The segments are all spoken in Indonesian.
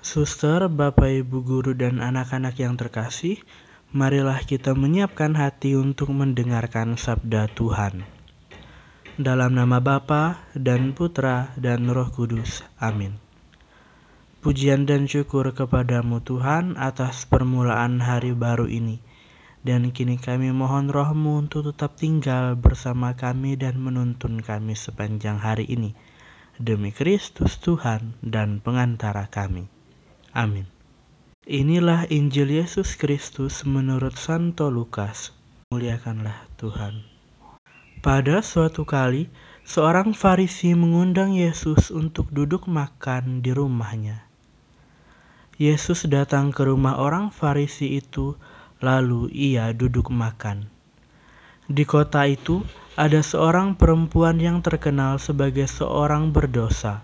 Suster, Bapak, Ibu guru, dan anak-anak yang terkasih, marilah kita menyiapkan hati untuk mendengarkan sabda Tuhan. Dalam nama Bapa dan Putra dan Roh Kudus. Amin. Pujian dan syukur kepadamu Tuhan atas permulaan hari baru ini. Dan kini kami mohon rohmu untuk tetap tinggal bersama kami dan menuntun kami sepanjang hari ini. Demi Kristus Tuhan dan pengantara kami. Amin. Inilah Injil Yesus Kristus menurut Santo Lukas. Muliakanlah Tuhan. Pada suatu kali, seorang Farisi mengundang Yesus untuk duduk makan di rumahnya. Yesus datang ke rumah orang Farisi itu, lalu ia duduk makan. Di kota itu ada seorang perempuan yang terkenal sebagai seorang berdosa.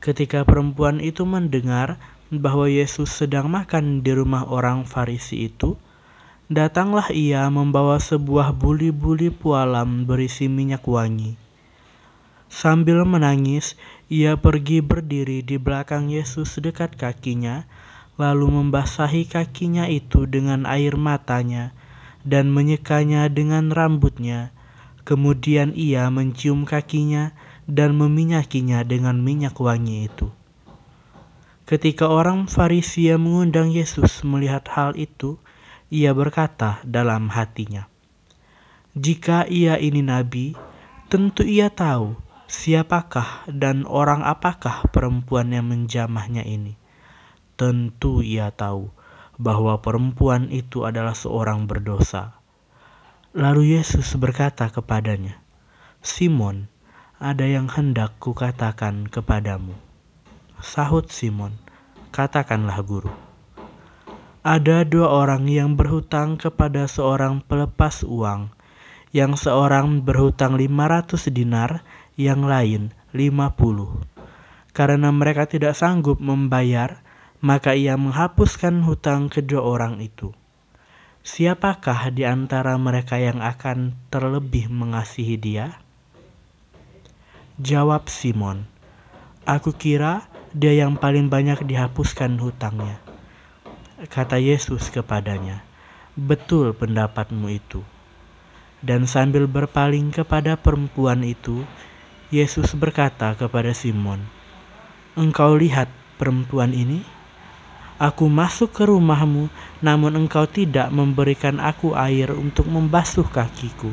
Ketika perempuan itu mendengar bahwa Yesus sedang makan di rumah orang Farisi itu, datanglah ia membawa sebuah buli-buli pualam berisi minyak wangi. Sambil menangis, ia pergi berdiri di belakang Yesus dekat kakinya, lalu membasahi kakinya itu dengan air matanya dan menyekanya dengan rambutnya. Kemudian ia mencium kakinya dan meminyakinya dengan minyak wangi itu. Ketika orang Farisi mengundang Yesus melihat hal itu, ia berkata dalam hatinya, "Jika ia ini nabi, tentu ia tahu siapakah dan orang apakah perempuan yang menjamahnya ini. Tentu ia tahu bahwa perempuan itu adalah seorang berdosa." Lalu Yesus berkata kepadanya, "Simon, ada yang hendak kukatakan kepadamu." Sahut Simon, "Katakanlah, Guru." Ada dua orang yang berhutang kepada seorang pelepas uang, yang seorang berhutang 500 dinar, yang lain 50. Karena mereka tidak sanggup membayar, maka ia menghapuskan hutang kedua orang itu. Siapakah di antara mereka yang akan terlebih mengasihi dia? Jawab Simon, Aku kira dia yang paling banyak dihapuskan hutangnya. Kata Yesus kepadanya, "Betul pendapatmu itu." Dan sambil berpaling kepada perempuan itu, Yesus berkata kepada Simon, "Engkau lihat perempuan ini? Aku masuk ke rumahmu, namun engkau tidak memberikan aku air untuk membasuh kakiku,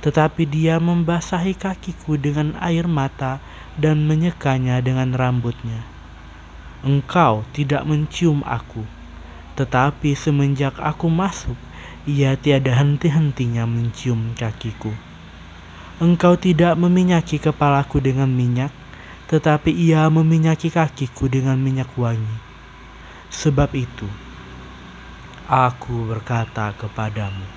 tetapi dia membasahi kakiku dengan air mata dan menyekanya dengan rambutnya. Engkau tidak mencium aku." Tetapi semenjak aku masuk, ia tiada henti-hentinya mencium kakiku. Engkau tidak meminyaki kepalaku dengan minyak, tetapi ia meminyaki kakiku dengan minyak wangi. Sebab itu, aku berkata kepadamu,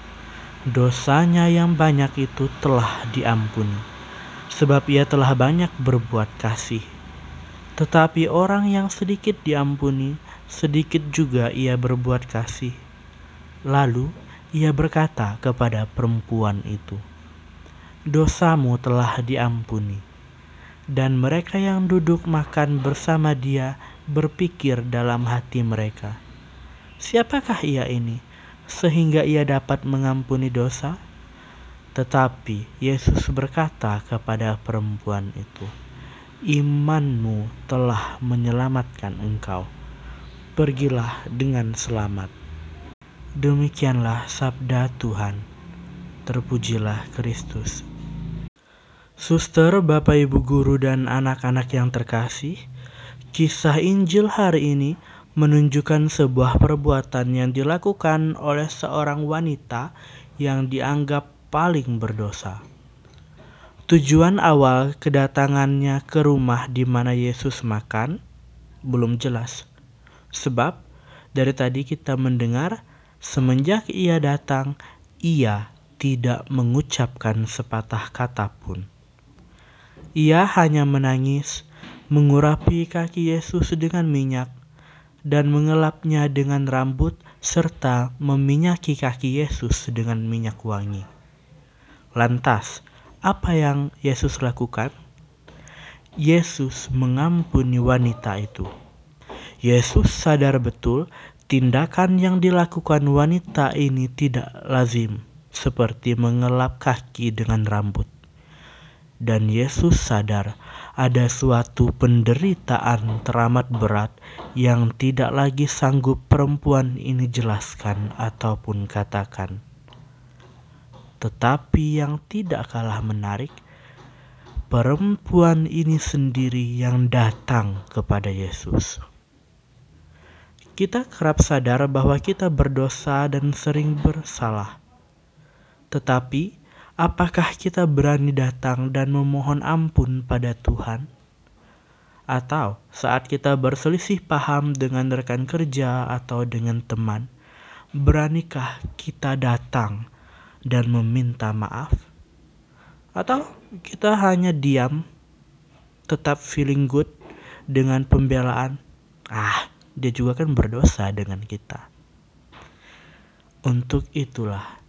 dosanya yang banyak itu telah diampuni, sebab ia telah banyak berbuat kasih. Tetapi orang yang sedikit diampuni, sedikit juga ia berbuat kasih. Lalu ia berkata kepada perempuan itu, "Dosamu telah diampuni." Dan mereka yang duduk makan bersama dia berpikir dalam hati mereka, "Siapakah ia ini sehingga ia dapat mengampuni dosa?" Tetapi Yesus berkata kepada perempuan itu, "Imanmu telah menyelamatkan engkau." pergilah dengan selamat. Demikianlah sabda Tuhan. Terpujilah Kristus. Suster, Bapak, Ibu guru, dan anak-anak yang terkasih, kisah Injil hari ini menunjukkan sebuah perbuatan yang dilakukan oleh seorang wanita yang dianggap paling berdosa. Tujuan awal kedatangannya ke rumah di mana Yesus makan belum jelas. Sebab dari tadi kita mendengar semenjak ia datang ia tidak mengucapkan sepatah kata pun. Ia hanya menangis, mengurapi kaki Yesus dengan minyak, dan mengelapnya dengan rambut serta meminyaki kaki Yesus dengan minyak wangi. Lantas, apa yang Yesus lakukan? Yesus mengampuni wanita itu. Yesus sadar betul tindakan yang dilakukan wanita ini tidak lazim, seperti mengelap kaki dengan rambut. Dan Yesus sadar ada suatu penderitaan teramat berat yang tidak lagi sanggup perempuan ini jelaskan ataupun katakan. Tetapi yang tidak kalah menarik, perempuan ini sendiri yang datang kepada Yesus. Kita kerap sadar bahwa kita berdosa dan sering bersalah. Tetapi, apakah kita berani datang dan memohon ampun pada Tuhan? Atau saat kita berselisih paham dengan rekan kerja atau dengan teman, beranikah kita datang dan meminta maaf? Atau kita hanya diam, tetap feeling good dengan pembelaan? Ah, dia juga kan berdosa dengan kita. Untuk itulah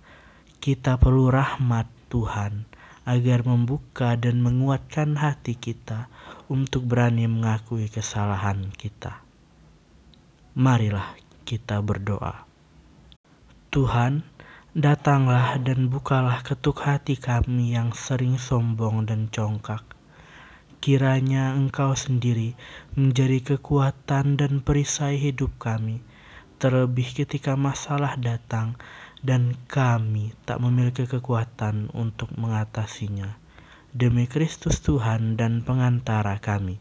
kita perlu rahmat Tuhan agar membuka dan menguatkan hati kita untuk berani mengakui kesalahan kita. Marilah kita berdoa. Tuhan, datanglah dan bukalah ketuk hati kami yang sering sombong dan congkak Kiranya Engkau sendiri menjadi kekuatan dan perisai hidup kami, terlebih ketika masalah datang dan kami tak memiliki kekuatan untuk mengatasinya. Demi Kristus Tuhan dan pengantara kami.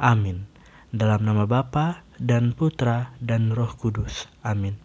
Amin. Dalam nama Bapa dan Putra dan Roh Kudus. Amin.